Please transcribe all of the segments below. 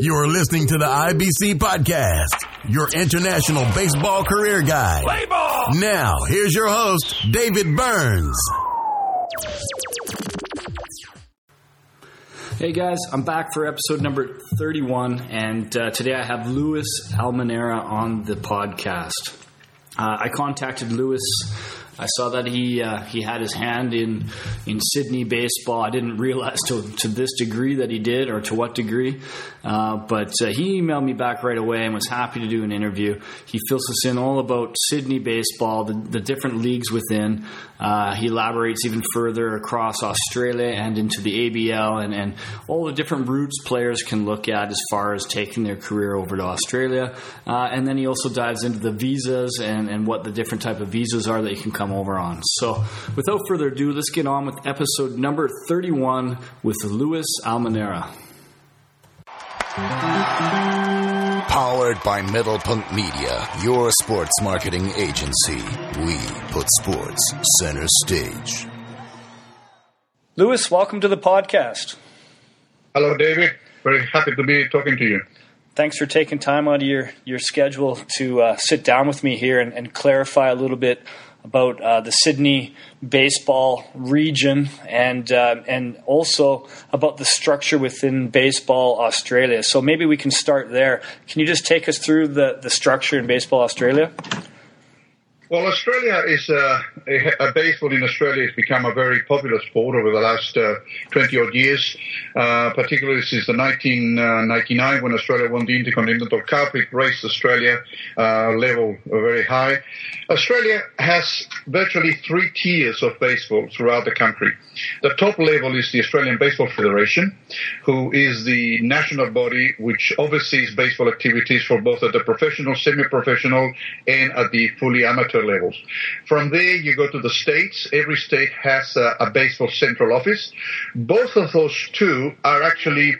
You're listening to the IBC Podcast, your international baseball career guide. Play ball! Now, here's your host, David Burns. Hey guys, I'm back for episode number 31, and uh, today I have Luis Almenara on the podcast. Uh, I contacted Luis I saw that he uh, he had his hand in in Sydney baseball. I didn't realize to to this degree that he did, or to what degree. Uh, but uh, he emailed me back right away and was happy to do an interview. He fills us in all about Sydney baseball, the, the different leagues within. Uh, he elaborates even further across Australia and into the ABL and, and all the different routes players can look at as far as taking their career over to Australia. Uh, and then he also dives into the visas and, and what the different type of visas are that you can come over on. So without further ado, let's get on with episode number 31 with Luis Almenara. Powered by Metal Middlepunkт Media, your sports marketing agency. We put sports center stage. Luis, welcome to the podcast. Hello, David. Very happy to be talking to you. Thanks for taking time out of your, your schedule to uh, sit down with me here and, and clarify a little bit about uh, the Sydney baseball region and uh, and also about the structure within baseball Australia. So maybe we can start there. Can you just take us through the, the structure in baseball Australia? Well, Australia is uh, a, baseball in Australia has become a very popular sport over the last uh, 20 odd years, uh, particularly since the 1999 when Australia won the Intercontinental Cup. It raised Australia uh, level very high. Australia has virtually three tiers of baseball throughout the country. The top level is the Australian Baseball Federation, who is the national body which oversees baseball activities for both at the professional, semi-professional, and at the fully amateur levels. From there, you go to the states. Every state has a, a baseball central office. Both of those two are actually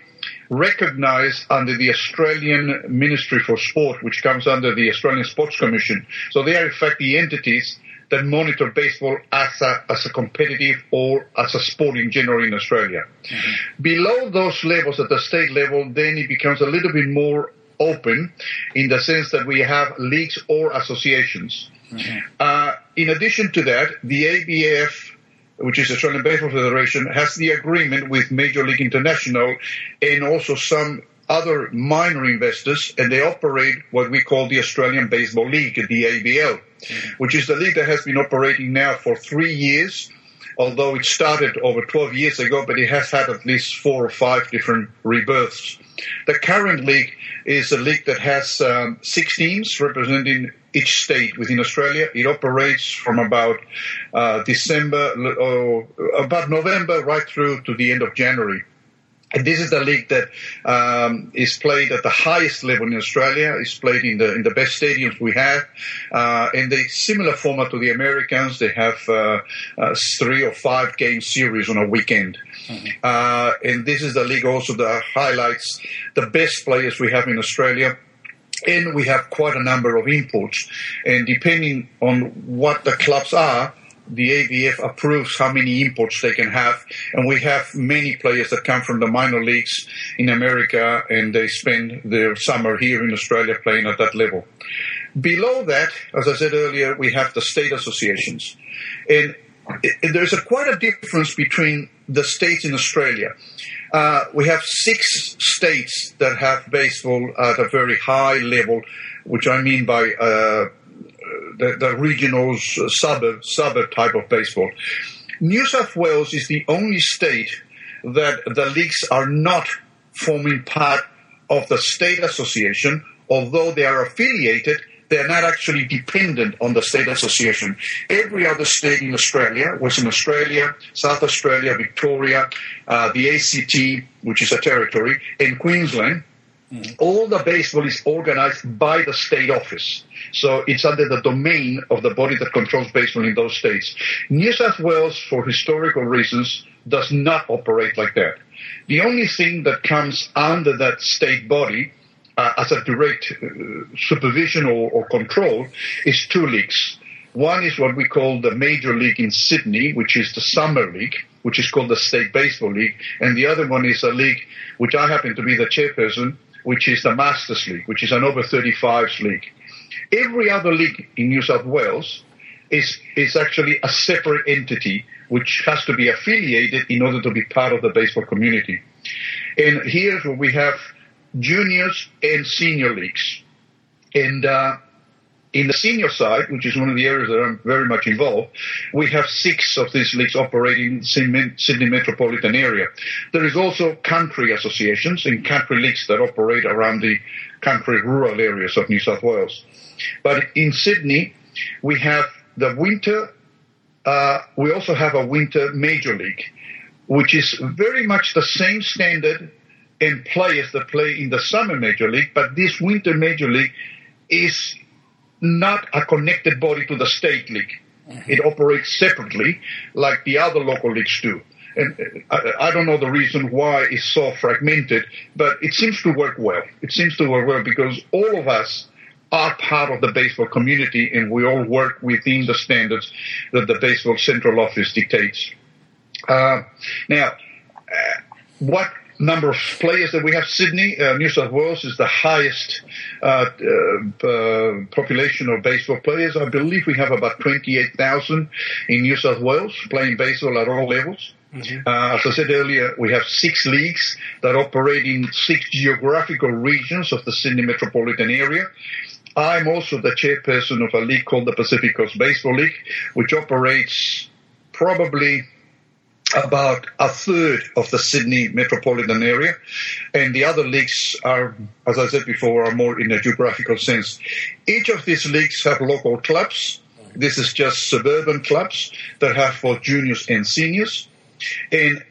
recognized under the Australian Ministry for Sport, which comes under the Australian Sports Commission. So they are in fact the entities that monitor baseball as a, as a competitive or as a sport in general in Australia. Mm-hmm. Below those levels at the state level, then it becomes a little bit more open in the sense that we have leagues or associations. Mm-hmm. Uh, in addition to that, the ABF, which is Australian Baseball Federation, has the agreement with Major League International and also some other minor investors, and they operate what we call the Australian Baseball League, the ABL, mm-hmm. which is the league that has been operating now for three years although it started over 12 years ago, but it has had at least four or five different rebirths. The current league is a league that has um, six teams representing each state within Australia. It operates from about uh, December, or about November, right through to the end of January. And this is the league that um, is played at the highest level in Australia. It's played in the in the best stadiums we have, uh, and they similar format to the Americans. They have uh, uh, three or five game series on a weekend, mm-hmm. Uh, and this is the league also that highlights the best players we have in Australia and we have quite a number of imports. And depending on what the clubs are, the ABF approves how many imports they can have. And we have many players that come from the minor leagues in America and they spend their summer here in Australia playing at that level. Below that, as I said earlier, we have the state associations. And there's a quite a difference between the states in Australia. Uh, we have six states that have baseball at a very high level, which I mean by uh, the, the regional suburb suburb type of baseball. New South Wales is the only state that the leagues are not forming part of the state association, although they are affiliated they're not actually dependent on the state association. Every other state in Australia, Western Australia, South Australia, Victoria, uh, the ACT, which is a territory, and Queensland, mm-hmm. all the baseball is organized by the state office. So it's under the domain of the body that controls baseball in those states. New South Wales, for historical reasons, does not operate like that. The only thing that comes under that state body uh, as a direct uh, supervision or, or, control is two leagues. One is what we call the major league in Sydney, which is the summer league, which is called the state baseball league, and the other one is a league which I happen to be the chairperson, which is the Masters League, which is an over 35s league. Every other league in New South Wales is, is actually a separate entity which has to be affiliated in order to be part of the baseball community. And here's where we have juniors and senior leagues. And uh, in the senior side, which is one of the areas that I'm very much involved, we have six of these leagues operating in the Sydney metropolitan area. There is also country associations and country leagues that operate around the country rural areas of New South Wales. But in Sydney, we have the winter, uh, we also have a winter major league, which is very much the same standard and players that play in the summer major league, but this winter major league is not a connected body to the state league. Mm-hmm. It operates separately like the other local leagues do. And uh, I, I, don't know the reason why it's so fragmented, but it seems to work well. It seems to work well because all of us are part of the baseball community and we all work within the standards that the baseball central office dictates. Uh, now, uh, what number of players that we have. Sydney, uh, New South Wales is the highest uh, uh, uh, population of baseball players. I believe we have about 28,000 in New South Wales playing baseball at all levels. Mm-hmm. Uh, as I said earlier, we have six leagues that operate in six geographical regions of the Sydney metropolitan area. I'm also the chairperson of a league called the Pacific Coast Baseball League, which operates probably about a third of the Sydney metropolitan area, and the other leagues are, as I said before, are more in a geographical sense. Each of these leagues have local clubs. This is just suburban clubs that have both juniors and seniors, and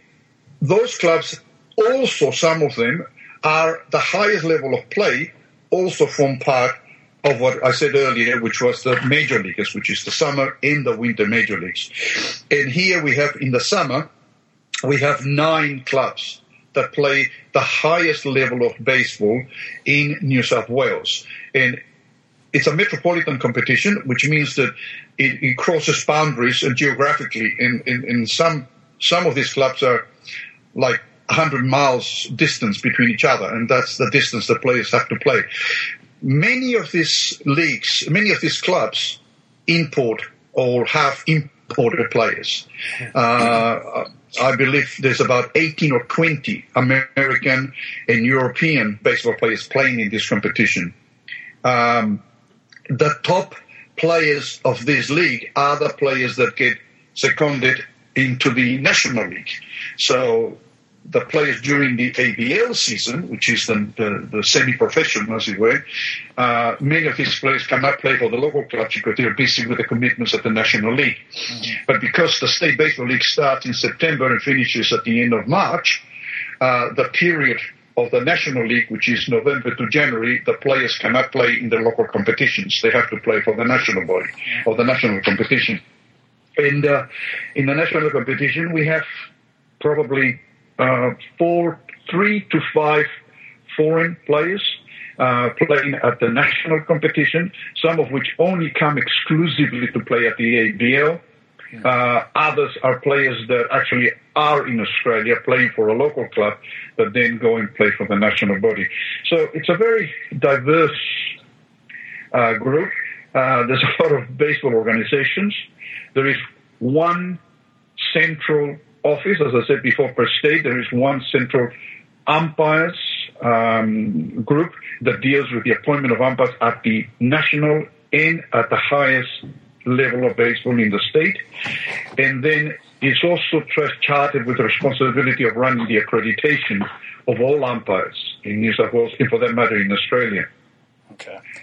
those clubs also, some of them, are the highest level of play, also form part of what I said earlier, which was the major leagues, which is the summer and the winter major leagues. And here we have in the summer, we have nine clubs that play the highest level of baseball in New South Wales. And it's a metropolitan competition, which means that it, it crosses boundaries and geographically. In, in, in some, some of these clubs are like 100 miles distance between each other, and that's the distance the players have to play many of these leagues, many of these clubs import or have imported players. Uh, I believe there's about 18 or 20 American and European baseball players playing in this competition. Um, the top players of this league are the players that get seconded into the National League. So the players during the ABL season, which is the, the, the semi-professional, as it were, uh, many of these players cannot play for the local clubs because they're busy with the commitments at the National League. Mm-hmm. But because the State Baseball League starts in September and finishes at the end of March, uh, the period of the National League, which is November to January, the players cannot play in the local competitions. They have to play for the national body or the national competition. And uh, in the national competition, we have probably uh, four, three to five foreign players uh, playing at the national competition, some of which only come exclusively to play at the ABL. Uh, others are players that actually are in Australia playing for a local club, but then go and play for the national body. So it's a very diverse uh, group. Uh, there's a lot of baseball organizations. There is one central office, as I said before, per state, there is one central umpires um, group that deals with the appointment of umpires at the national and at the highest level of baseball in the state. And then it's also chartered with the responsibility of running the accreditation of all umpires in New South Wales and for that matter in Australia.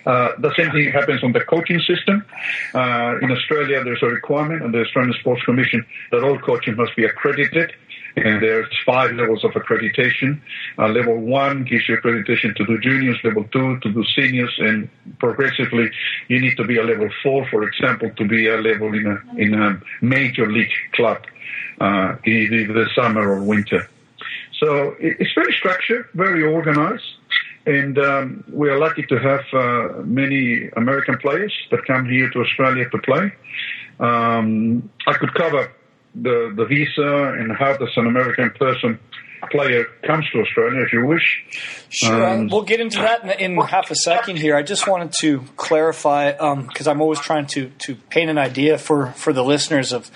Uh, the same thing happens on the coaching system. Uh, in Australia, there's a requirement on the Australian Sports Commission that all coaching must be accredited. And there's five levels of accreditation. Uh, level one gives you accreditation to do juniors, level two to do seniors, and progressively you need to be a level four, for example, to be a level in a, in a major league club, uh, either the summer or winter. So it's very structured, very organized. And um, we are lucky to have uh, many American players that come here to Australia to play. Um, I could cover the, the visa and how does an American person player comes to Australia, if you wish. Sure, um, we'll get into that in, in, half a second here. I just wanted to clarify because um, I'm always trying to to paint an idea for for the listeners of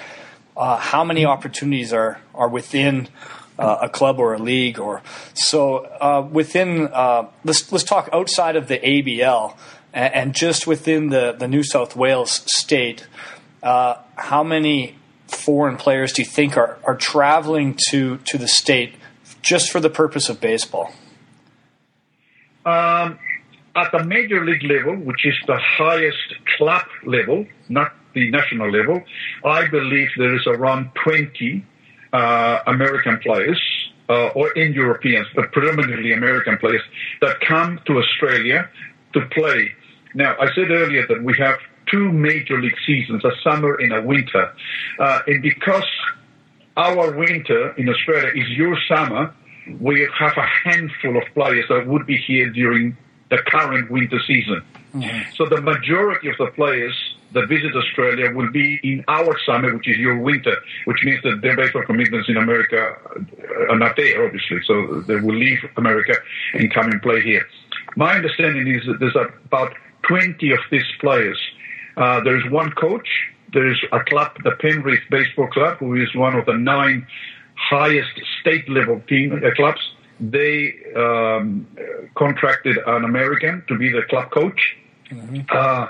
uh, how many opportunities are are within. Uh, a club or a league, or so uh, within. Uh, let's let's talk outside of the ABL and, and just within the the New South Wales state. Uh, how many foreign players do you think are, are traveling to, to the state just for the purpose of baseball? Um, at the major league level, which is the highest club level, not the national level, I believe there is around 20 uh, American players, uh, or in Europeans, but predominantly American players, that come to Australia to play. Now, I said earlier that we have two major league seasons, a summer and a winter. Uh, and because our winter in Australia is your summer, we have a handful of players that would be here during the current winter season. Mm-hmm. So the majority of the players that visit Australia will be in our summer, which is your winter, which means that their baseball commitments in America are not there, obviously. So they will leave America and come and play here. My understanding is that there's about 20 of these players uh, there's one coach. There's a club, the Penrith Baseball Club, who is one of the nine highest state level team uh, clubs. They um, contracted an American to be the club coach. Mm-hmm. Uh,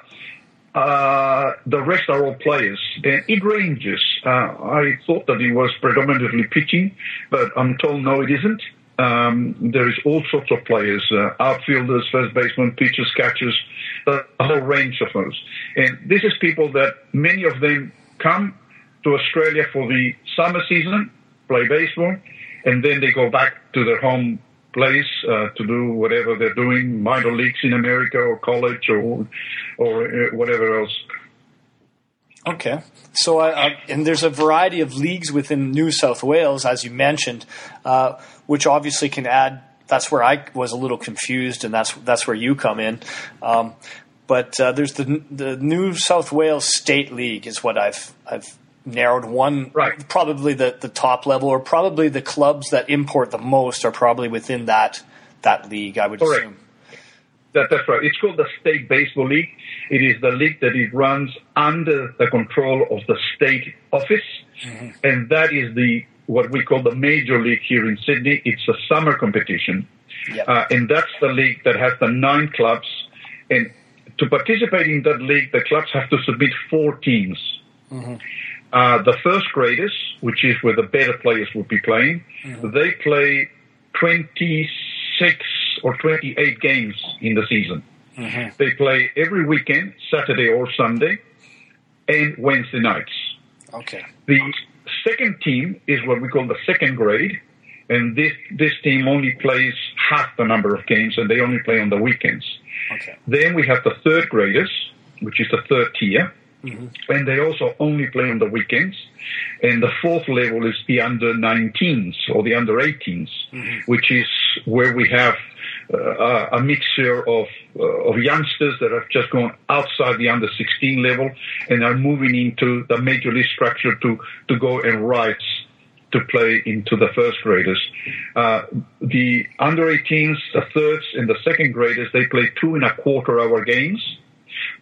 uh, the rest are all players. And it ranges. Uh, I thought that it was predominantly pitching, but I'm told no, it isn't. Um, there is all sorts of players, uh, outfielders, first basemen, pitchers, catchers, a whole range of those. And this is people that many of them come to Australia for the summer season, play baseball, and then they go back to their home place uh, to do whatever they're doing, minor leagues in America or college or or uh, whatever else. Okay, so uh, and there's a variety of leagues within New South Wales, as you mentioned, uh, which obviously can add that's where I was a little confused, and that's that's where you come in. Um, but uh, there's the the New South Wales State League is what I've I've narrowed one right. probably the, the top level or probably the clubs that import the most are probably within that that league I would Correct. assume. That, that's right. It's called the State Baseball League. It is the league that it runs under the control of the state office, mm-hmm. and that is the what we call the major league here in Sydney. It's a summer competition. Yep. Uh, and that's the league that has the nine clubs. And to participate in that league, the clubs have to submit four teams. Mm-hmm. Uh, the first graders, which is where the better players would be playing, mm-hmm. they play 26 or 28 games in the season. Mm-hmm. They play every weekend, Saturday or Sunday, and Wednesday nights. Okay. The second team is what we call the second grade, and this this team only plays half the number of games, and they only play on the weekends. Okay. Then we have the third graders, which is the third tier, mm-hmm. and they also only play on the weekends. And the fourth level is the under 19s or the under 18s, mm-hmm. which is where we have uh, a mixture of uh, of youngsters that have just gone outside the under 16 level and are moving into the major league structure to to go and rise to play into the first graders. Uh, the under 18s, the thirds, and the second graders they play two and a quarter hour games.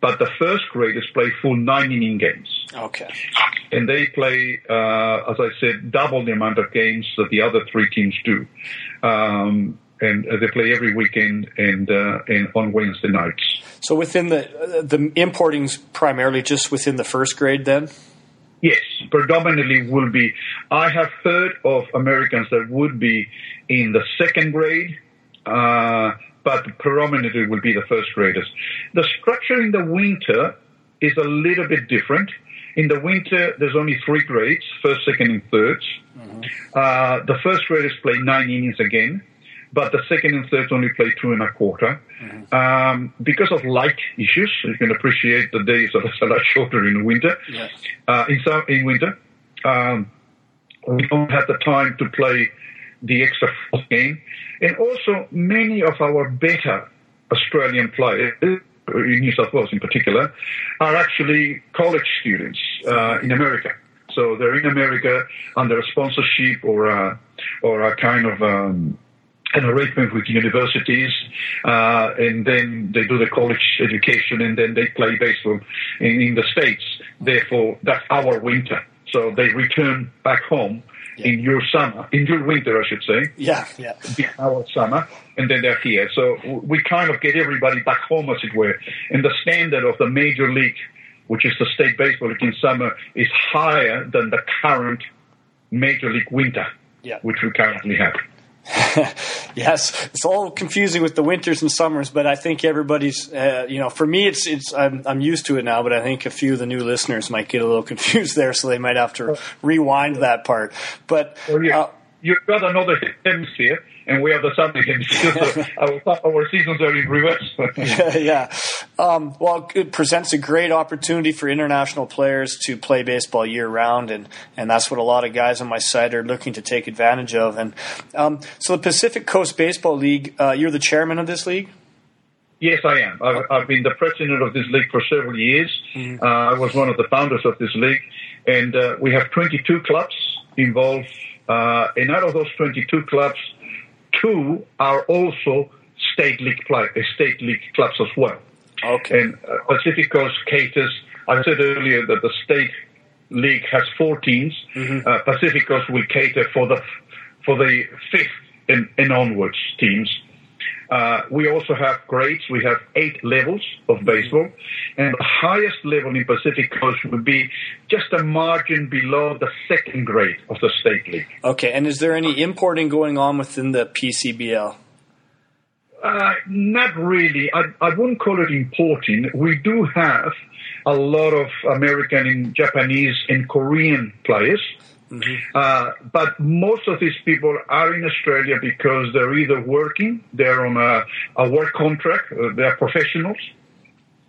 But the first graders play full nine inning games. Okay. And they play, uh, as I said, double the amount of games that the other three teams do. Um, and uh, they play every weekend and uh, and on Wednesday nights. So within the uh, the importing's primarily just within the first grade, then. Yes, predominantly will be. I have heard of Americans that would be in the second grade, uh, but predominantly will be the first graders. The structure in the winter is a little bit different. In the winter, there's only three grades: first, second, and 3rd mm-hmm. uh, the first graders play nine innings again but the second and third only play two and a quarter. Mm-hmm. Um, because of light issues, you can appreciate the days are a lot shorter in the winter. Yes. Uh, in some in winter, um, we don't have the time to play the extra fourth game, and also many of our better Australian players. In New South Wales, in particular, are actually college students uh, in America. So they're in America under a sponsorship or a, or a kind of um, an arrangement with universities, uh, and then they do the college education, and then they play baseball in, in the states. Therefore, that's our winter. So they return back home in your summer, in your winter, I should say. Yeah, yeah. Our summer, and then they're here. So we kind of get everybody back home, as it were. And the standard of the major league, which is the state baseball league in summer, is higher than the current major league winter, Yeah. which we currently have. yes, it's all confusing with the winters and summers, but I think everybody's, uh, you know, for me, it's it's I'm, I'm used to it now, but I think a few of the new listeners might get a little confused there, so they might have to rewind that part. But Well, you, uh, you've got another hemisphere, and we have the southern hemisphere. So our, our seasons are in reverse. yeah. Um, well, it presents a great opportunity for international players to play baseball year round, and, and that's what a lot of guys on my site are looking to take advantage of. And um, so, the Pacific Coast Baseball League, uh, you're the chairman of this league. Yes, I am. I've, I've been the president of this league for several years. Uh, I was one of the founders of this league, and uh, we have 22 clubs involved. Uh, and out of those 22 clubs, two are also state league play, uh, state league clubs as well. Okay. And uh, Pacific Coast caters. I said earlier that the state league has four teams. Uh, Pacific Coast will cater for the for the fifth and, and onwards teams. Uh, we also have grades. We have eight levels of baseball, and the highest level in Pacific Coast would be just a margin below the second grade of the state league. Okay. And is there any importing going on within the PCBL? Uh, not really. I, I wouldn't call it importing. We do have a lot of American and Japanese and Korean players. Uh, but most of these people are in Australia because they're either working, they're on a, a work contract, uh, they're professionals,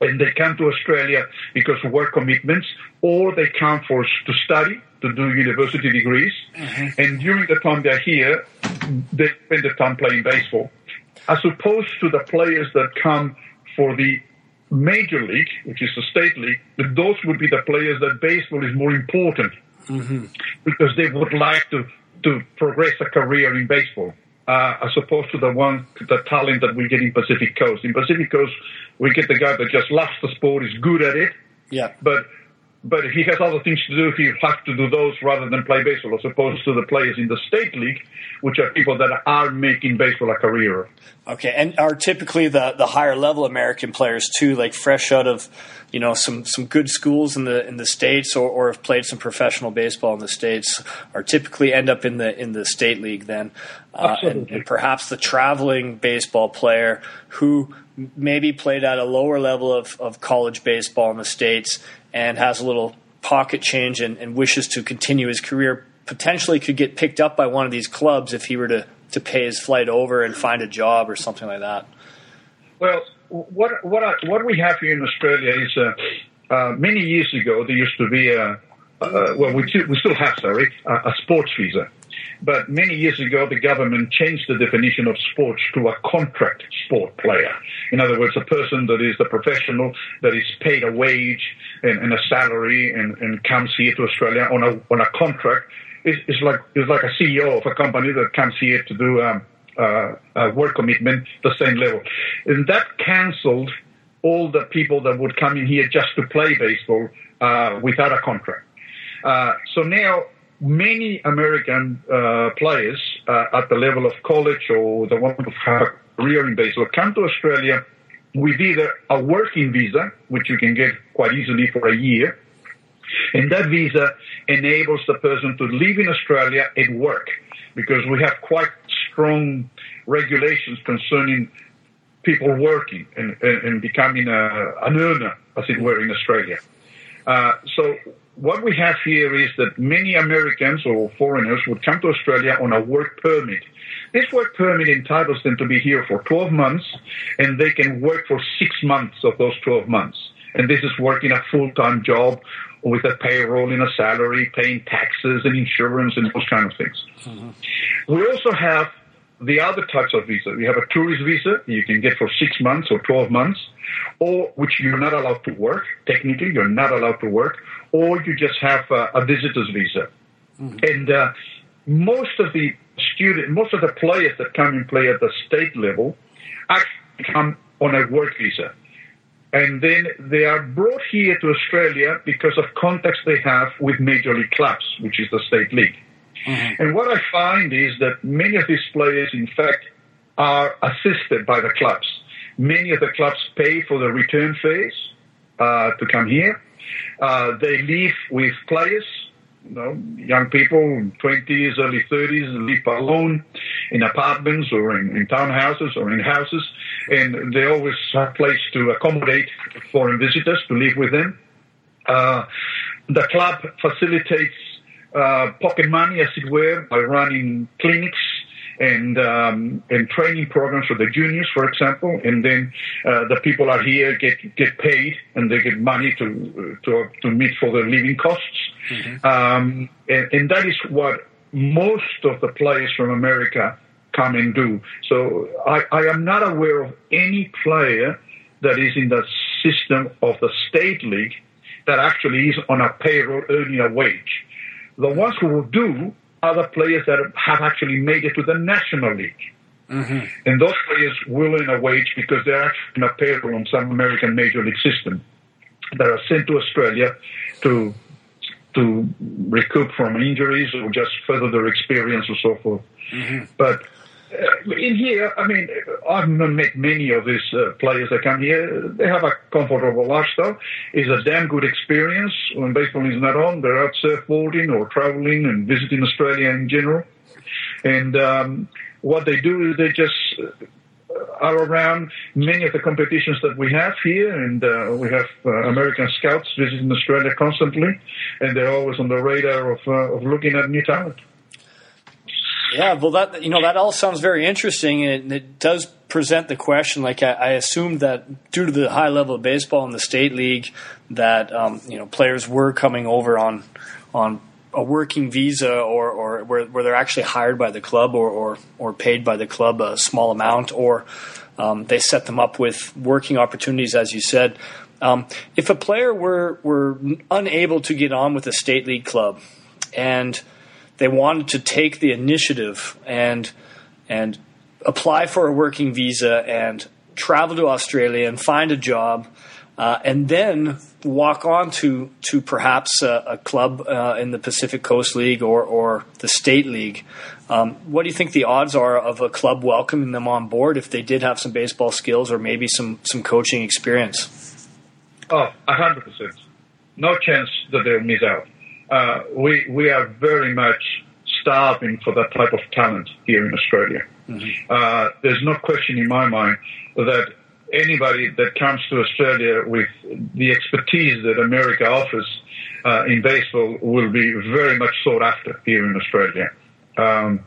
and they come to Australia because of work commitments, or they come for to study to do university degrees. And during the time they're here, they spend the time playing baseball, as opposed to the players that come for the major league, which is the state league. Those would be the players that baseball is more important because they would like to to progress a career in baseball. Uh, as opposed to the one, the talent that we get in Pacific Coast. In Pacific Coast, we get the guy that just loves the sport, is good at it, Yeah. but but if he has other things to do, he has to do those rather than play baseball, as opposed to the players in the state league, which are people that are making baseball a career. Okay, and are typically the, the higher level American players too, like fresh out of you know some, some good schools in the in the states, or, or have played some professional baseball in the states, are typically end up in the in the state league then, uh, and, and perhaps the traveling baseball player who maybe played at a lower level of, of college baseball in the states and has a little pocket change and, and wishes to continue his career potentially could get picked up by one of these clubs if he were to, to pay his flight over and find a job or something like that. Well, what what I, what we have here in Australia is uh, uh, many years ago there used to be a uh, well we still, we still have sorry a, a sports visa, but many years ago the government changed the definition of sports to a contract sport player. In other words, a person that is a professional that is paid a wage and, and a salary and, and comes here to Australia on a on a contract. Is is like is like a CEO of a company that comes here to do. Um, work commitment the same level. And that canceled all the people that would come in here just to play baseball uh, without a contract. Uh, so now many American uh, players uh, at the level of college or the one who have a career in baseball come to Australia with either a working visa, which you can get quite easily for a year, and that visa enables the person to live in Australia and work because we have quite strong regulations concerning people working and, and, and becoming a, an earner, as it were, in Australia. Uh, so what we have here is that many Americans or foreigners would come to Australia on a work permit. This work permit entitles them to be here for 12 months, and they can work for six months of those 12 months. And this is working a full-time job with a payroll and a salary, paying taxes and insurance and those kind of things. We also have the other types of visa. You have a tourist visa you can get for six months or 12 months, or which you're not allowed to work. Technically, you're not allowed to work, or you just have a, a visitor's visa. Mm-hmm. And uh, most of the student, most of the players that come and play at the state level actually come on a work visa. And then they are brought here to Australia because of contacts they have with major league clubs, which is the state league. Mm-hmm. And what I find is that many of these players, in fact, are assisted by the clubs. Many of the clubs pay for the return fees uh, to come here. Uh, they live with players, you know, young people, 20s, early 30s, live alone in apartments or in, in townhouses or in houses, and they always have place to accommodate foreign visitors to live with them. Uh, the club facilitates uh, pocket money, as it were, by running clinics and um, and training programs for the juniors, for example, and then uh, the people are here get get paid and they get money to to to meet for their living costs, mm-hmm. um, and, and that is what most of the players from America come and do. So I, I am not aware of any player that is in the system of the state league that actually is on a payroll earning a wage. The ones who will do are the players that have actually made it to the National League. Mm-hmm. And those players will earn a wage because they're actually in a payroll on some American Major League system that are sent to Australia to to recoup from injuries or just further their experience or so forth. Mm-hmm. But in here, I mean, I've met many of these uh, players that come here. They have a comfortable lifestyle. It's a damn good experience when baseball is not on. They're out surfboarding or traveling and visiting Australia in general. And um, what they do is they just uh, are around many of the competitions that we have here, and uh, we have uh, American scouts visiting Australia constantly, and they're always on the radar of, uh, of looking at new talent. Yeah, well, that you know that all sounds very interesting, and it, does present the question. Like I, I assumed that due to the high level of baseball in the state league, that um, you know players were coming over on on a working visa or, or where, where they're actually hired by the club or, or, or paid by the club a small amount, or um, they set them up with working opportunities, as you said. Um, if a player were were unable to get on with a state league club and they wanted to take the initiative and and apply for a working visa and travel to Australia and find a job, uh, and then walk on to to perhaps a, a club uh, in the Pacific Coast League or or the State League. Um, what do you think the odds are of a club welcoming them on board if they did have some baseball skills or maybe some some coaching experience? Oh, hundred percent. No chance that they'll miss out uh, we we are very much starving for that type of talent here in Australia. Mm-hmm. Uh, there's no question in my mind that anybody that comes to Australia with the expertise that America offers uh, in baseball will be very much sought after here in Australia. Um,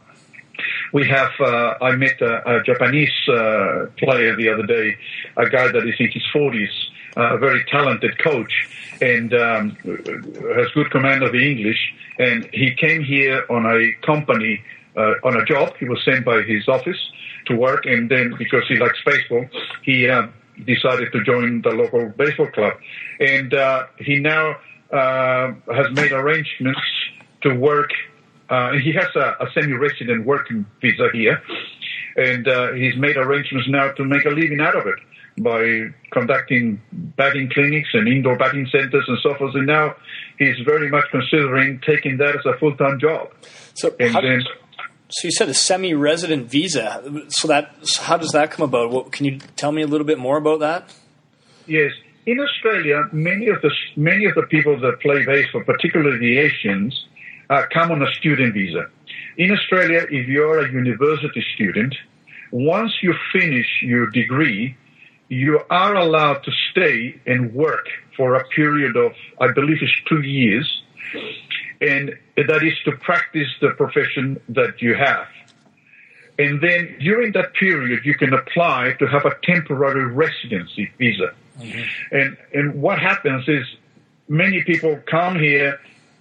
we have, uh, I met a, a Japanese uh, player the other day, a guy that is in his 40s, uh, a very talented coach, and um, has good command of the English. And he came here on a company, uh, on a job. He was sent by his office to work, and then because he likes baseball, he uh, decided to join the local baseball club. And uh, he now uh, has made arrangements to work. Uh, he has a, a semi-resident working visa here, and uh, he's made arrangements now to make a living out of it by conducting batting clinics and indoor batting centers and so forth. And now he's very much considering taking that as a full time job. So, and how, then, so you said a semi resident visa. So that how does that come about? What, can you tell me a little bit more about that? Yes. In Australia, many of the many of the people that play baseball, particularly the Asians, uh, come on a student visa. In Australia, if you're a university student, once you finish your degree, you are allowed to stay and work for a period of, I believe it's two years, and that is to practice the profession that you have. And then during that period, you can apply to have a temporary residency visa. Mm-hmm. And, and what happens is many people come here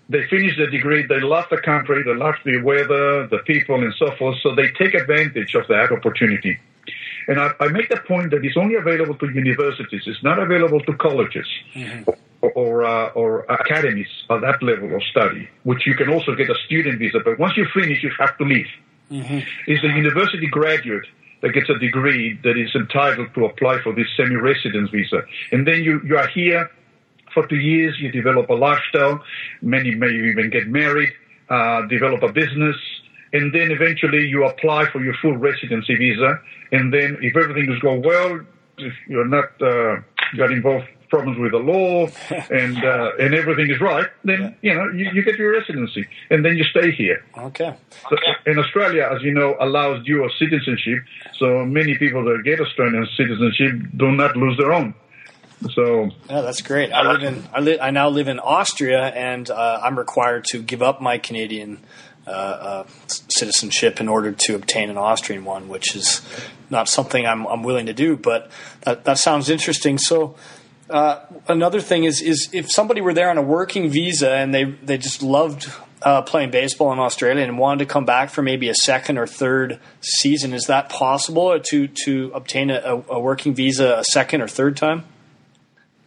they finish the degree, they love the country, they love the weather, the people, and so forth. So they take advantage of that opportunity. And I, I make the point that it's only available to universities. It's not available to colleges mm-hmm. or or, uh, or, academies at that level of study, which you can also get a student visa. But once you finish, you have to leave. Mm-hmm. It's the university graduate that gets a degree that is entitled to apply for this semi-residence visa. And then you, you are here for two years, you develop a lifestyle. Many may even get married, uh, develop a business, and then eventually you apply for your full residency visa. And then if everything is going well, if you're not uh, got involved problems with the law and uh, and everything is right, then yeah. you know you, you, get your residency and then you stay here. Okay. So in Australia, as you know, allows dual citizenship. So many people that get Australian citizenship do not lose their own. So yeah, that's great. I live in I, li- I now live in Austria, and uh, I'm required to give up my Canadian uh, uh, citizenship in order to obtain an Austrian one, which is not something I'm, I'm willing to do. But that that sounds interesting. So. Uh, another thing is, is if somebody were there on a working visa and they, they just loved uh, playing baseball in Australia and wanted to come back for maybe a second or third season, is that possible to to obtain a, a working visa a second or third time?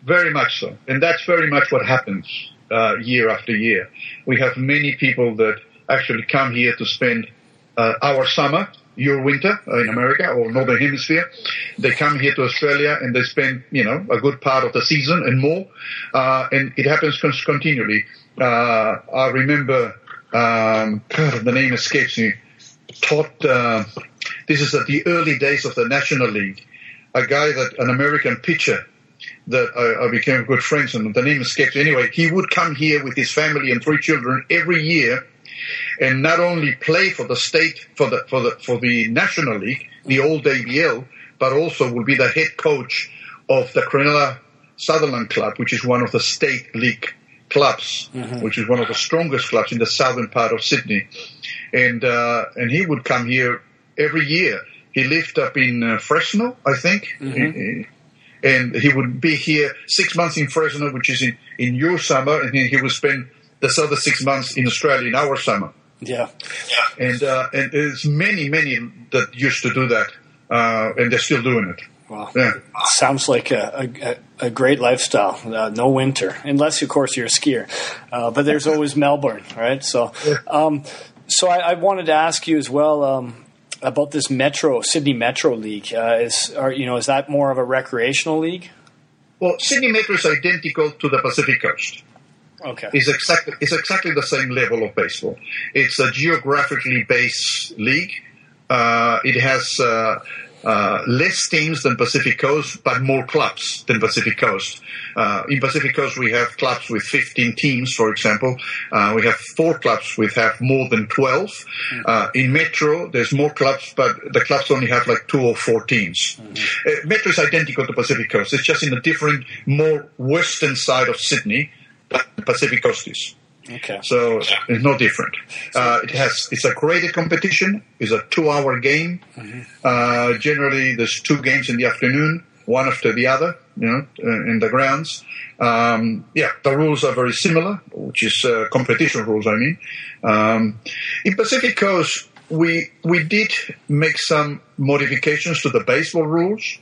Very much so. And that's very much what happens uh, year after year. We have many people that actually come here to spend uh, our summer, your winter in America or Northern Hemisphere. They come here to Australia and they spend, you know, a good part of the season and more. Uh, and it happens continually. Uh, I remember, um, God, the name escapes me. Taught, uh, this is at the early days of the National League. A guy that, an American pitcher that I, I, became good friends and the name escapes. Anyway, he would come here with his family and three children every year and not only play for the state, for the, for the, for the National League, the old ABL, but also will be the head coach of the Cronulla Sutherland Club, which is one of the state league clubs, mm-hmm. which is one of the strongest clubs in the southern part of Sydney. And, uh, and he would come here every year. He lived up in uh, Fresno, I think. Mm-hmm and he would be here six months in Fresno, which is in, in your summer, and then he would spend the other six months in Australia in our summer. Yeah, yeah. And uh, and there's many many that used to do that, uh, and they're still doing it. Wow. Yeah. Sounds like a, a, a great lifestyle. Uh, no winter, unless of course you're a skier. Uh, but there's always Melbourne, right? So, um, so I, I, wanted to ask you as well. Um, about this Metro Sydney Metro League. Uh, is are, you know is that more of a recreational league? Well, Sydney Metro is identical to the Pacific Coast. Okay, it's exactly it's exactly the same level of baseball. It's a geographically based league. Uh, it has uh, uh, less teams than Pacific Coast, but more clubs than Pacific Coast. Uh, in Pacific Coast, we have clubs with 15 teams, for example. Uh, we have four clubs with have more than 12. Mm-hmm. Uh, in Metro, there's more clubs, but the clubs only have like two or four teams. Mm-hmm. Uh, Metro is identical to Pacific Coast. It's just in a different, more western side of Sydney, Pacific Coast is. Okay. So it's no different. Uh, it has it's a graded competition. It's a two-hour game. Mm-hmm. Uh, generally, there's two games in the afternoon, one after the other. You know, uh, in the grounds. Um, yeah, the rules are very similar, which is uh, competition rules. I mean, um, in Pacific Coast, we we did make some modifications to the baseball rules,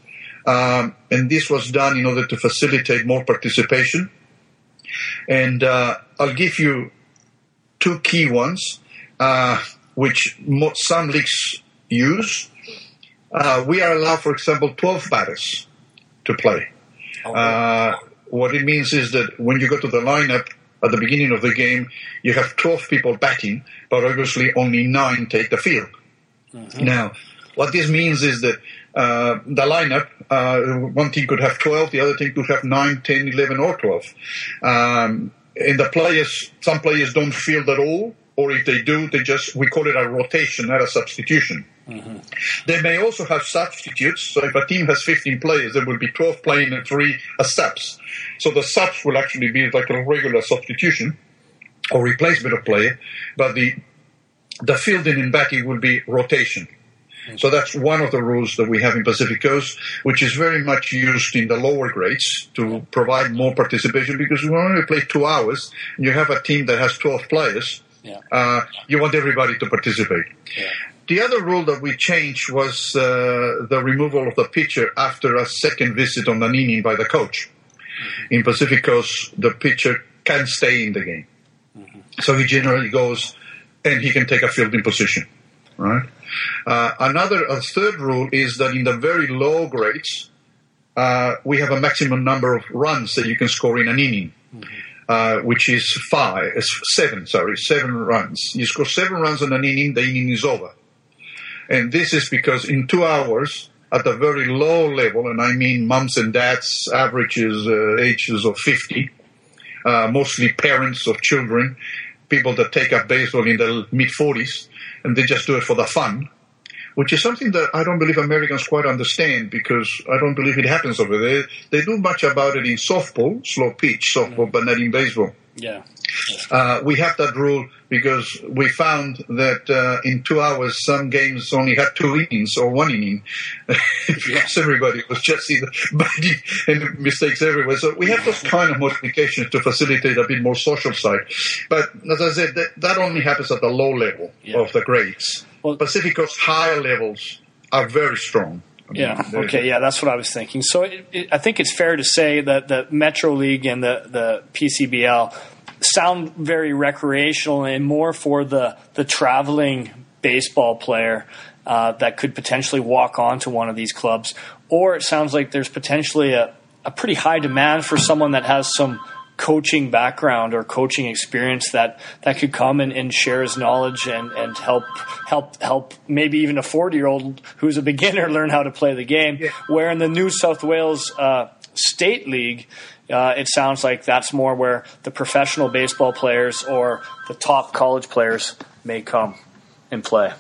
um, and this was done in order to facilitate more participation. And uh, I'll give you two key ones, uh, which some leagues use. Uh, we are allowed, for example, 12 batters to play. Uh, what it means is that when you go to the lineup at the beginning of the game, you have 12 people batting, but obviously only nine take the field. Mm-hmm. Now, what this means is that uh, the lineup, uh, one team could have 12, the other team could have 9, 10, 11, or 12. Um, and the players, some players don't field at all, or if they do, they just, we call it a rotation, not a substitution. Mm-hmm. They may also have substitutes. So if a team has 15 players, there will be 12 playing and three as subs. So the subs will actually be like a regular substitution or replacement of player, but the the fielding and batting will be rotation. So that's one of the rules that we have in Pacific Coast, which is very much used in the lower grades to provide more participation because we only play two hours. And you have a team that has 12 players. Yeah. Uh, you want everybody to participate. Yeah. The other rule that we changed was uh, the removal of the pitcher after a second visit on an inning by the coach. In Pacific Coast, the pitcher can stay in the game. So he generally goes and he can take a fielding position. Right. Uh, another, a third rule is that in the very low grades, uh, we have a maximum number of runs that you can score in an inning, uh, which is five, seven, sorry, seven runs. You score seven runs in an inning, the inning is over. And this is because in two hours, at the very low level, and I mean moms and dads, averages, uh, ages of 50, uh, mostly parents of children, people that take up baseball in the mid 40s, and they just do it for the fun, which is something that I don't believe Americans quite understand because I don't believe it happens over there. They do much about it in softball, slow pitch softball, mm. but not in baseball. Yeah. Uh, we have that rule because we found that uh, in two hours some games only had two innings or one inning because everybody was just either biting and mistakes everywhere. So we have those kind of modifications to facilitate a bit more social side. But as I said, that, that only happens at the low level Yeah. of the grades. Well- Pacific Coast higher levels are very strong. I mean, Yeah. Okay. Yeah, that's what I was thinking. So it, it, I think it's fair to say that the Metro League and the the PCBL sound very recreational and more for the the traveling baseball player uh, that could potentially walk onto one of these clubs, or it sounds like there's potentially a a pretty high demand for someone that has some coaching background or coaching experience that, that could come and, and share his knowledge and, and help help help maybe even a 40 year old who's a beginner learn how to play the game. Yeah. Where in the New South Wales uh, State League, uh, it sounds like that's more where the professional baseball players or the top college players may come and play.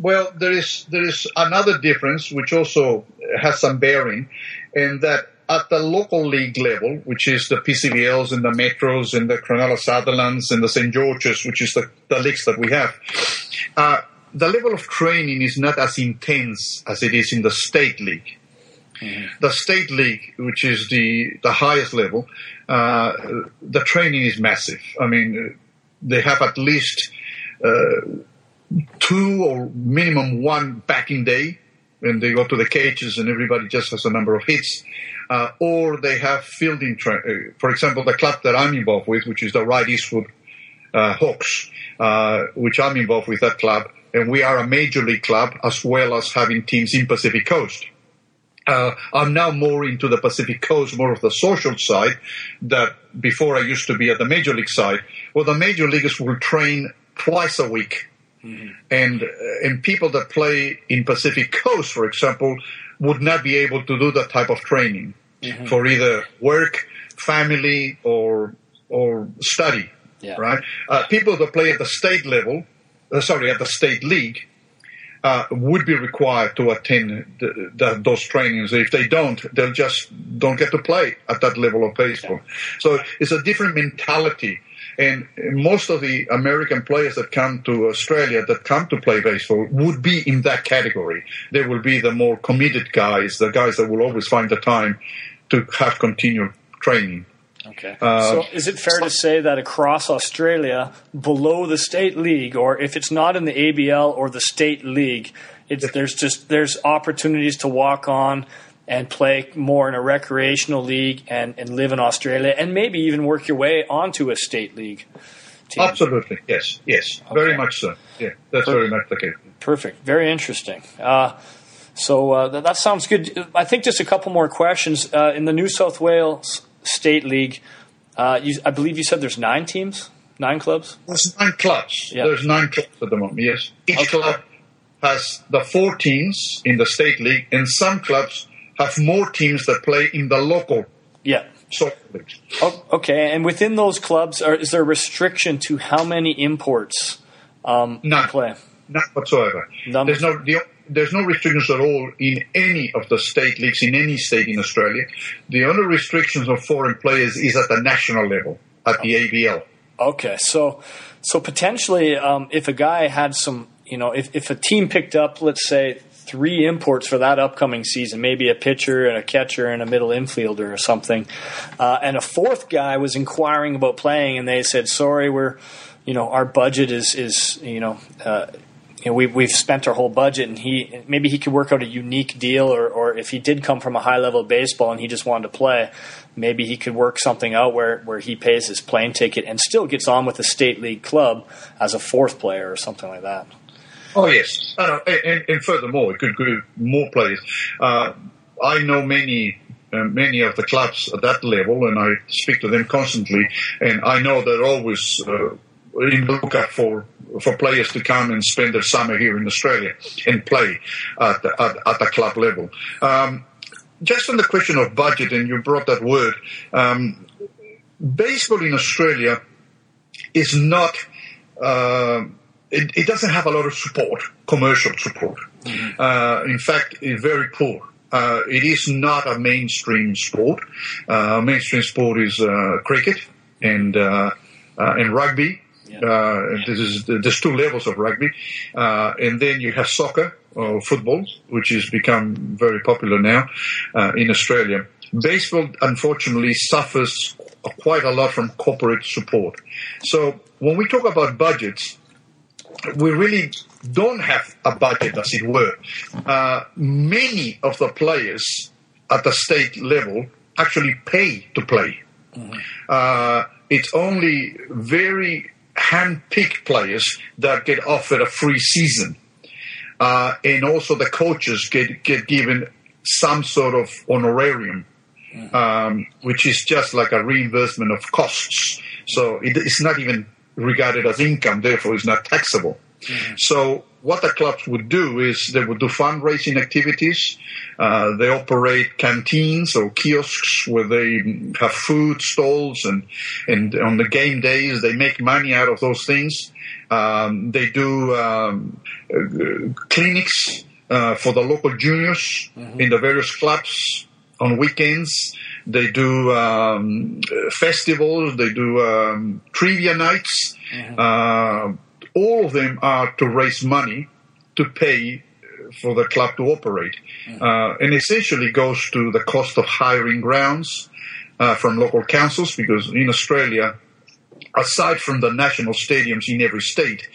Well, there is there is another difference which also has some bearing, in that at the local league level, which is the PCBLs and the Metros and the Cronulla Sutherlands and the St George's, which is the, the leagues that we have, uh, the level of training is not as intense as it is in the state league. The state league, which is the the highest level, uh, the training is massive. I mean, they have at least two or minimum one backing day when they go to the cages and everybody just has a number of hits. Uh, or they have fielding, tra- uh, for example, the club that I'm involved with, which is the Ryde Eastwood uh, Hawks, uh, which I'm involved with that club, and we are a major league club as well as having teams in Pacific Coast. Uh, I'm now more into the Pacific Coast, more of the social side. That before I used to be at the major league side. Well, the major leaguers will train twice a week, and uh, and people that play in Pacific Coast, for example, would not be able to do that type of training for either work, family, or or study. Yeah. Right? Uh, people that play at the state level, uh, sorry, at the state league, uh, would be required to attend the, the, those trainings. If they don't, they'll just don't get to play at that level of baseball. So it's a different mentality. And most of the American players that come to Australia that come to play baseball would be in that category. They will be the more committed guys, the guys that will always find the time to have continual training. Okay. Uh, so is it fair to say that across Australia, below the state league, or if it's not in the ABL or the state league, it's there's just there's opportunities to walk on and play more in a recreational league and, and live in Australia and maybe even work your way onto a state league team. Absolutely, yes, yes, very much so. Yeah, that's very much the case. Perfect. Very interesting. Uh, so uh, that, that sounds good. I think just a couple more questions. Uh, in the New South Wales State League, uh, you, I believe you said there's nine teams, nine clubs. There's nine clubs. Yeah. There's nine clubs at the moment. Yes, each Okay. club has the four teams in the state league, and some clubs have more teams that play in the local Yeah. soccer leagues. Oh, okay. And within those clubs, are, is there a restriction to how many imports um, None. play? None whatsoever. None There's no the, there's no restrictions at all in any of the state leagues in any state in Australia. The only restrictions of foreign players is at the national level at the ABL. Okay, so so potentially, um, if a guy had some you know, if, if a team picked up, let's say, three imports for that upcoming season, maybe a pitcher and a catcher and a middle infielder or something, uh, and a fourth guy was inquiring about playing, and they said, "Sorry, we're, you know, our budget is is you know." Uh, you know, we, we've spent our whole budget, and he maybe he could work out a unique deal, or, or if he did come from a high level of baseball and he just wanted to play, maybe he could work something out where, where he pays his plane ticket and still gets on with the state league club as a fourth player or something like that. Oh yes, uh, and, and, furthermore, it could go more players. Uh, I know many. Uh, many of the clubs at that level, and I speak to them constantly, and I know they're always uh, in the lookout for for players to come and spend their summer here in Australia and play at the, at, at the club level. Um, just on the question of budget, and you brought that word, um, baseball in Australia is not. Uh, it, it, doesn't have a lot of support, commercial support. Mm-hmm. Uh, in fact, it's very poor. Uh, it is not a mainstream sport. Uh, mainstream sport is uh, cricket and uh, uh, and rugby. Yeah. this is there's two levels of rugby, and then you have soccer or football, which has become very popular now in Australia. Baseball, unfortunately, suffers quite a lot from corporate support. So when we talk about budgets, we really don't have a budget, as it were. Uh, many of the players at the state level actually pay to play. Mm-hmm. Uh, it's only very hand-picked players that get offered a free season, uh, and also the coaches get get given some sort of honorarium, mm-hmm. um, which is just like a reimbursement of costs. So it, it's not even regarded as income, therefore it's not taxable. Mm-hmm. So what the clubs would do is they would do fundraising activities. Uh, they operate canteens or kiosks where they have food stalls and, and on the game days they make money out of those things. Um, they do um, uh, clinics uh, for the local juniors mm-hmm. in the various clubs on weekends. They do um, festivals. They do um, trivia nights. Mm-hmm. Uh, all of them are to raise money to pay for the club to operate, mm-hmm. uh, and essentially goes to the cost of hiring grounds uh, from local councils because in Australia, aside from the national stadiums in every state,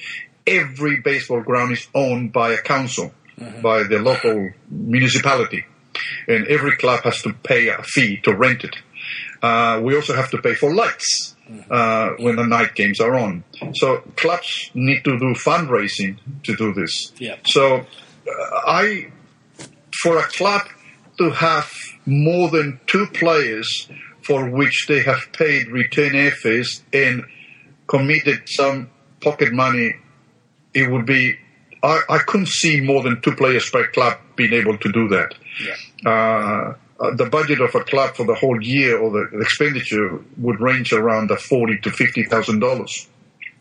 every baseball ground is owned by a council, mm-hmm. by the local municipality and every club has to pay a fee to rent it. Uh, we also have to pay for lights uh, when the night games are on. So clubs need to do fundraising to do this. Yeah. So uh, I, for a club to have more than two players for which they have paid return airfares and committed some pocket money, it would be. I, I couldn't see more than two players per club being able to do that. Yeah. Uh, uh, the budget of a club for the whole year or the, expenditure would range around the forty to fifty thousand dollars.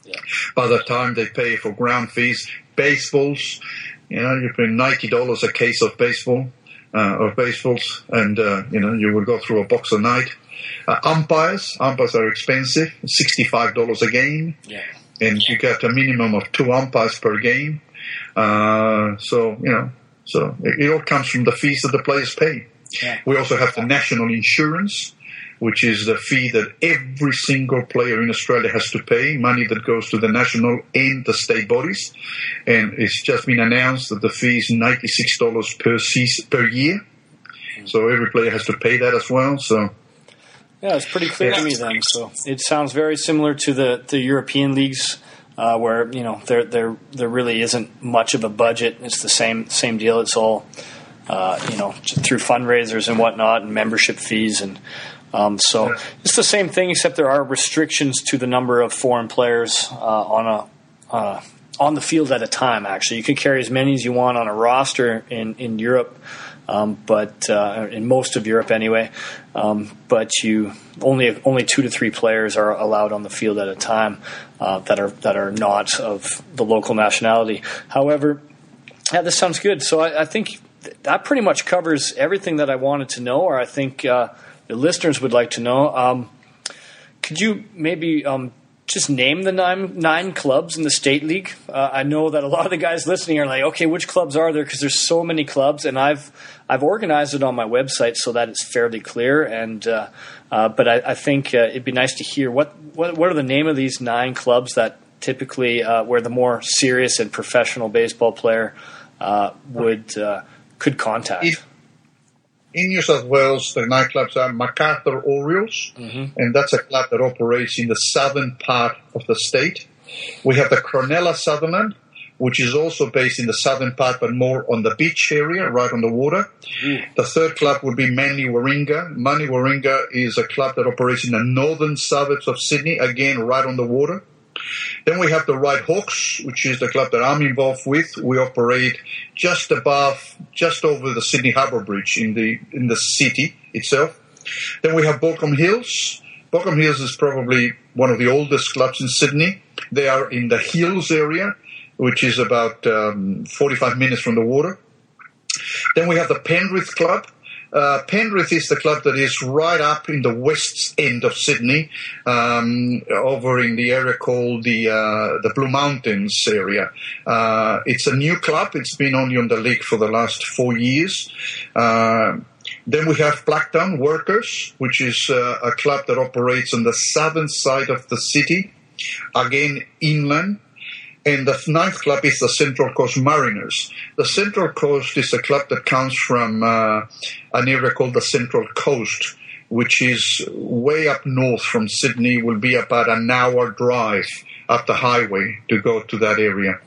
Yeah. By the time they pay for ground fees, baseballs, you know, you pay ninety dollars a case of baseball uh, of baseballs, and uh, you know you would go through a box a night. Uh, umpires, umpires are expensive, sixty-five dollars a game, yeah. and you get a minimum of two umpires per game. Uh, so you know, so it, all comes from the fees that the players pay. Yeah. We also have the national insurance, which is the fee that every single player in Australia has to pay, money that goes to the national and the state bodies. And it's just been announced that the fee is $96 per season, per year. Hmm. So every player has to pay that as well. So yeah, it's pretty clear to me then. So it sounds very similar to the, the European leagues uh, where you know there there there really isn't much of a budget. It's the same same deal. It's all uh, you know through fundraisers and whatnot and membership fees and. Um, so it's the same thing, except there are restrictions to the number of foreign players uh, on a uh, on the field at a time. Actually, you can carry as many as you want on a roster in in Europe um, but uh, in most of Europe anyway. Um, but you only only two to three players are allowed on the field at a time uh, that are that are not of the local nationality. However, yeah, this sounds good. So I, I think that pretty much covers everything that I wanted to know, or I think uh, the listeners would like to know. Um, could you maybe um, just name the nine nine clubs in the state league. Uh, I know that a lot of the guys listening are like, okay, which clubs are there? Because there's so many clubs, and I've I've organized it on my website so that it's fairly clear. And uh, uh, but I, I think uh, it'd be nice to hear what, what what are the name of these nine clubs that typically uh, where the more serious and professional baseball player uh, would could contact. In New South Wales, the nightclubs are MacArthur Orioles, mm-hmm. and that's a club that operates in the southern part of the state. We have the Cronulla Sutherland, which is also based in the southern part, but more on the beach area, right on the water. Mm. The third club would be Manly Warringah. Manly Warringah is a club that operates in the northern suburbs of Sydney, again, right on the water. Then we have the Ryde Hawks, which is the club that I'm involved with. We operate just above, just over the Sydney Harbour Bridge in the in the city itself. Then we have Baulkham Hills. Baulkham Hills is probably one of the oldest clubs in Sydney. They are in the hills area, which is about um, 45 minutes from the water. Then we have the Penrith Club, uh, Penrith is the club that is right up in the west end of Sydney, um, over in the area called the uh, the Blue Mountains area. Uh, it's a new club. It's been only on the league for the last four years. Uh, then we have Blacktown Workers, which is uh, a club that operates on the southern side of the city, again inland. And the ninth club is the Central Coast Mariners. The Central Coast is a club that comes from uh, an area called the Central Coast, which is way up north from Sydney, will be about an hour drive up the highway to go to that area.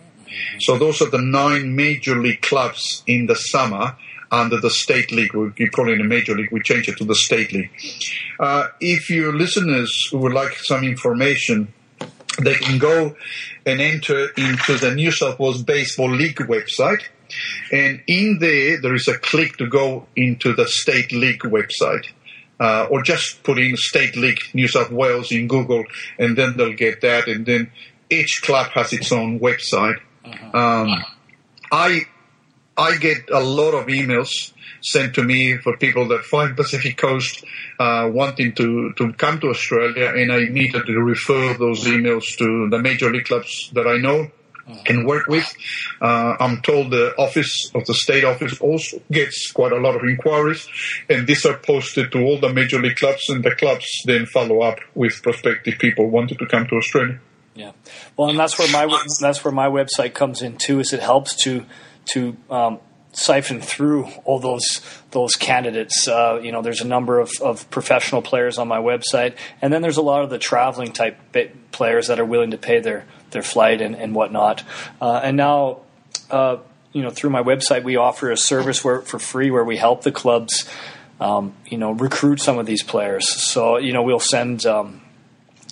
So those are the nine major league clubs in the summer under the state league. We call it a major league. We change it to the state league. Uh, if your listeners would like some information, they can go and enter into the New South Wales Baseball League website. And in there, there is a click to go into the State League website. Uh, or just put in State League New South Wales in Google, and then they'll get that. And then each club has its own website. Uh-huh. Um, I I get a lot of emails sent to me for people that find Pacific Coast uh, wanting to, to come to Australia, and I to refer those emails to the major league clubs that I know and work with. Uh, I'm told the office of the state office also gets quite a lot of inquiries, and these are posted to all the major league clubs, and the clubs then follow up with prospective people wanting to come to Australia. Yeah, well, and that's where my that's where my website comes in too. Is it helps to to um, siphon through all those those candidates. Uh, you know, there's a number of, of professional players on my website, and then there's a lot of the traveling type players that are willing to pay their their flight and, and whatnot. Uh, and now, uh, you know, through my website, we offer a service where for free where we help the clubs, um, you know, recruit some of these players. So you know, we'll send. Um,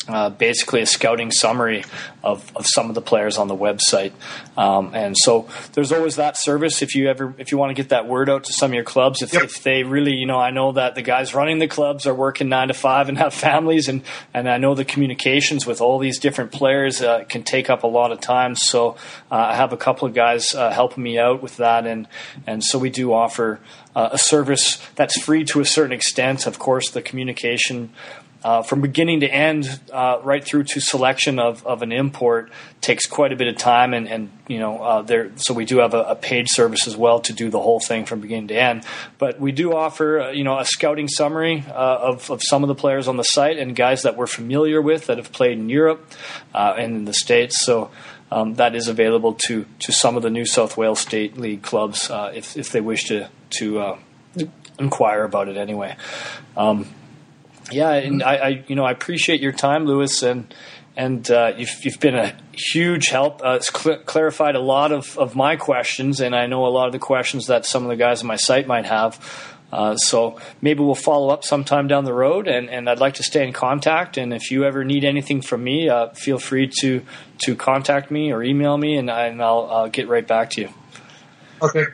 uh, basically a scouting summary of, of some of the players on the website. Um, and so there's always that service if you ever if you want to get that word out to some of your clubs. If, yep. if they really, you know, I know that the guys running the clubs are working nine to five and have families, and and I know the communications with all these different players uh, can take up a lot of time. So uh, I have a couple of guys uh, helping me out with that, and and so we do offer. Uh, a service that's free to a certain extent. Of course, the communication uh, from beginning to end, uh, right through to selection of, of an import takes quite a bit of time, and, and you know uh, there. So we do have a, a, paid service as well to do the whole thing from beginning to end. But we do offer uh, you know a scouting summary uh, of, of some of the players on the site and guys that we're familiar with that have played in Europe uh, and in the states. So. Um, that is available to, to some of the New South Wales State League clubs if, if they wish to to inquire about it anyway. Um, yeah, and I, I, you know I appreciate your time, Lewis, and and uh, you've, you've been a huge help. Uh, it's cl- clarified a lot of, of my questions, and I know a lot of the questions that some of the guys on my site might have. Uh, so maybe we'll follow up sometime down the road, and, and I'd like to stay in contact. And if you ever need anything from me, uh, feel free to to contact me or email me, and, I, and I'll, I'll get right back to you. Okay,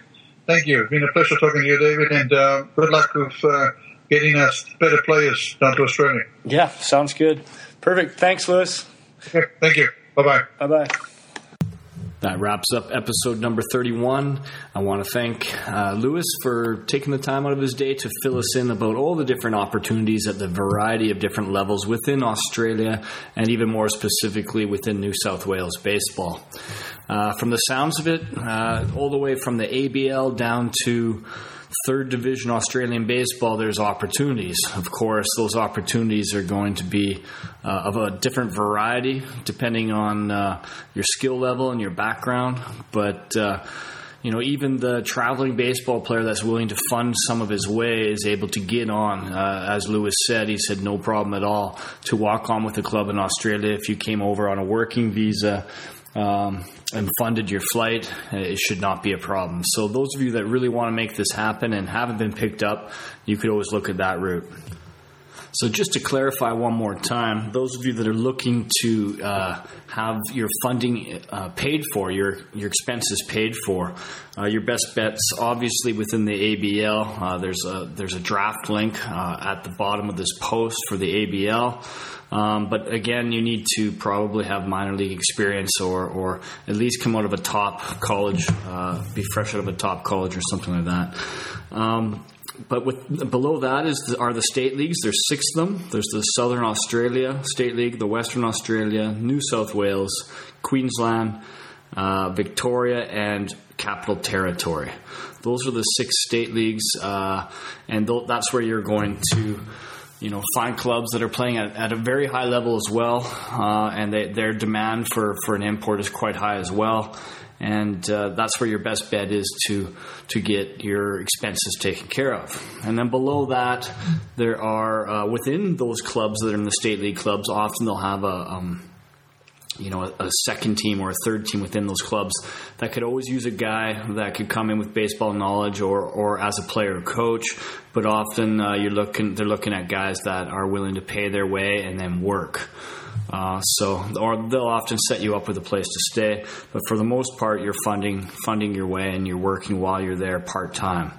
thank you. It's been a pleasure talking to you, David, and uh, good luck with uh, getting us better players down to Australia. Yeah, sounds good. Perfect. Thanks, Lewis. Okay, thank you. Bye bye. Bye bye. That wraps up episode number 31. I want to thank uh, Lewis for taking the time out of his day to fill us in about all the different opportunities at the variety of different levels within Australia and even more specifically within New South Wales baseball. Uh, from the sounds of it, uh, all the way from the ABL down to third division Australian baseball, there's opportunities. Of course, those opportunities are going to be uh, of a different variety depending on uh, your skill level and your background. But uh, you know, even the traveling baseball player that's willing to fund some of his way is able to get on. Uh, as Lewis said, he said no problem at all to walk on with the club in Australia if you came over on a working visa. Um, and funded your flight, it should not be a problem. So, those of you that really want to make this happen and haven't been picked up, you could always look at that route. So, just to clarify one more time, those of you that are looking to uh, have your funding uh, paid for, your your expenses paid for, uh, your best bets obviously within the ABL. Uh, there's a there's a draft link uh, at the bottom of this post for the ABL. Um, but again, you need to probably have minor league experience or, or at least come out of a top college, uh, be fresh out of a top college or something like that. Um, but with below that is the, are the state leagues. There's six of them. There's the Southern Australia State League, the Western Australia, New South Wales, Queensland, uh, Victoria, and Capital Territory. Those are the six state leagues, uh, and th- that's where you're going to you know, find clubs that are playing at, at a very high level as well, uh, and they, their demand for, for an import is quite high as well. And uh, that's where your best bet is to to get your expenses taken care of. And then below that, there are uh, within those clubs that are in the state league clubs. Often they'll have a um, you know, a, a, second team or a third team within those clubs that could always use a guy that could come in with baseball knowledge or, or as a player or coach. But often uh, you're looking, they're looking at guys that are willing to pay their way and then work. Uh, so, or they'll often set you up with a place to stay. But for the most part, you're funding funding your way and you're working while you're there part time.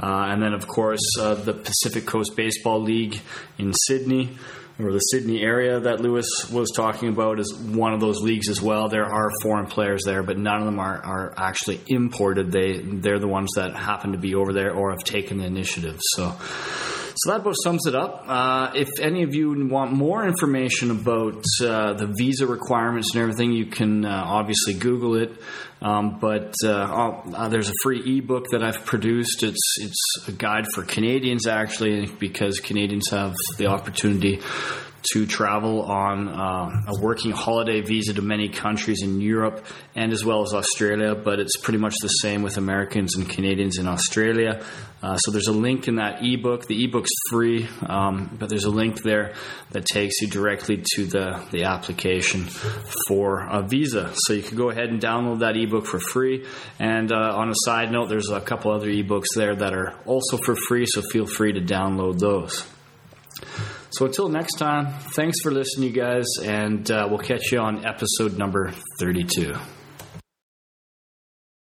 Uh, and then, of course, uh, the Pacific Coast Baseball League in Sydney or the Sydney area that Lewis was talking about is one of those leagues as well. There are foreign players there, but none of them are, are actually imported. They they're the ones that happen to be over there or have taken the initiative. So. So that about sums it up. Uh, if any of you want more information about uh, the visa requirements and everything, you can uh, obviously Google it. Um, but uh, uh, there's a free ebook that I've produced. It's it's a guide for Canadians actually, because Canadians have the opportunity to travel on uh, a working holiday visa to many countries in Europe and as well as Australia, but it's pretty much the same with Americans and Canadians in Australia. Uh, so there's a link in that ebook. The ebook's free, um, but there's a link there that takes you directly to the, the application for a visa. So you can go ahead and download that ebook for free. And uh, on a side note, there's a couple other ebooks there that are also for free, so feel free to download those. So until next time, thanks for listening, you guys, and uh, we'll catch you on episode number 32.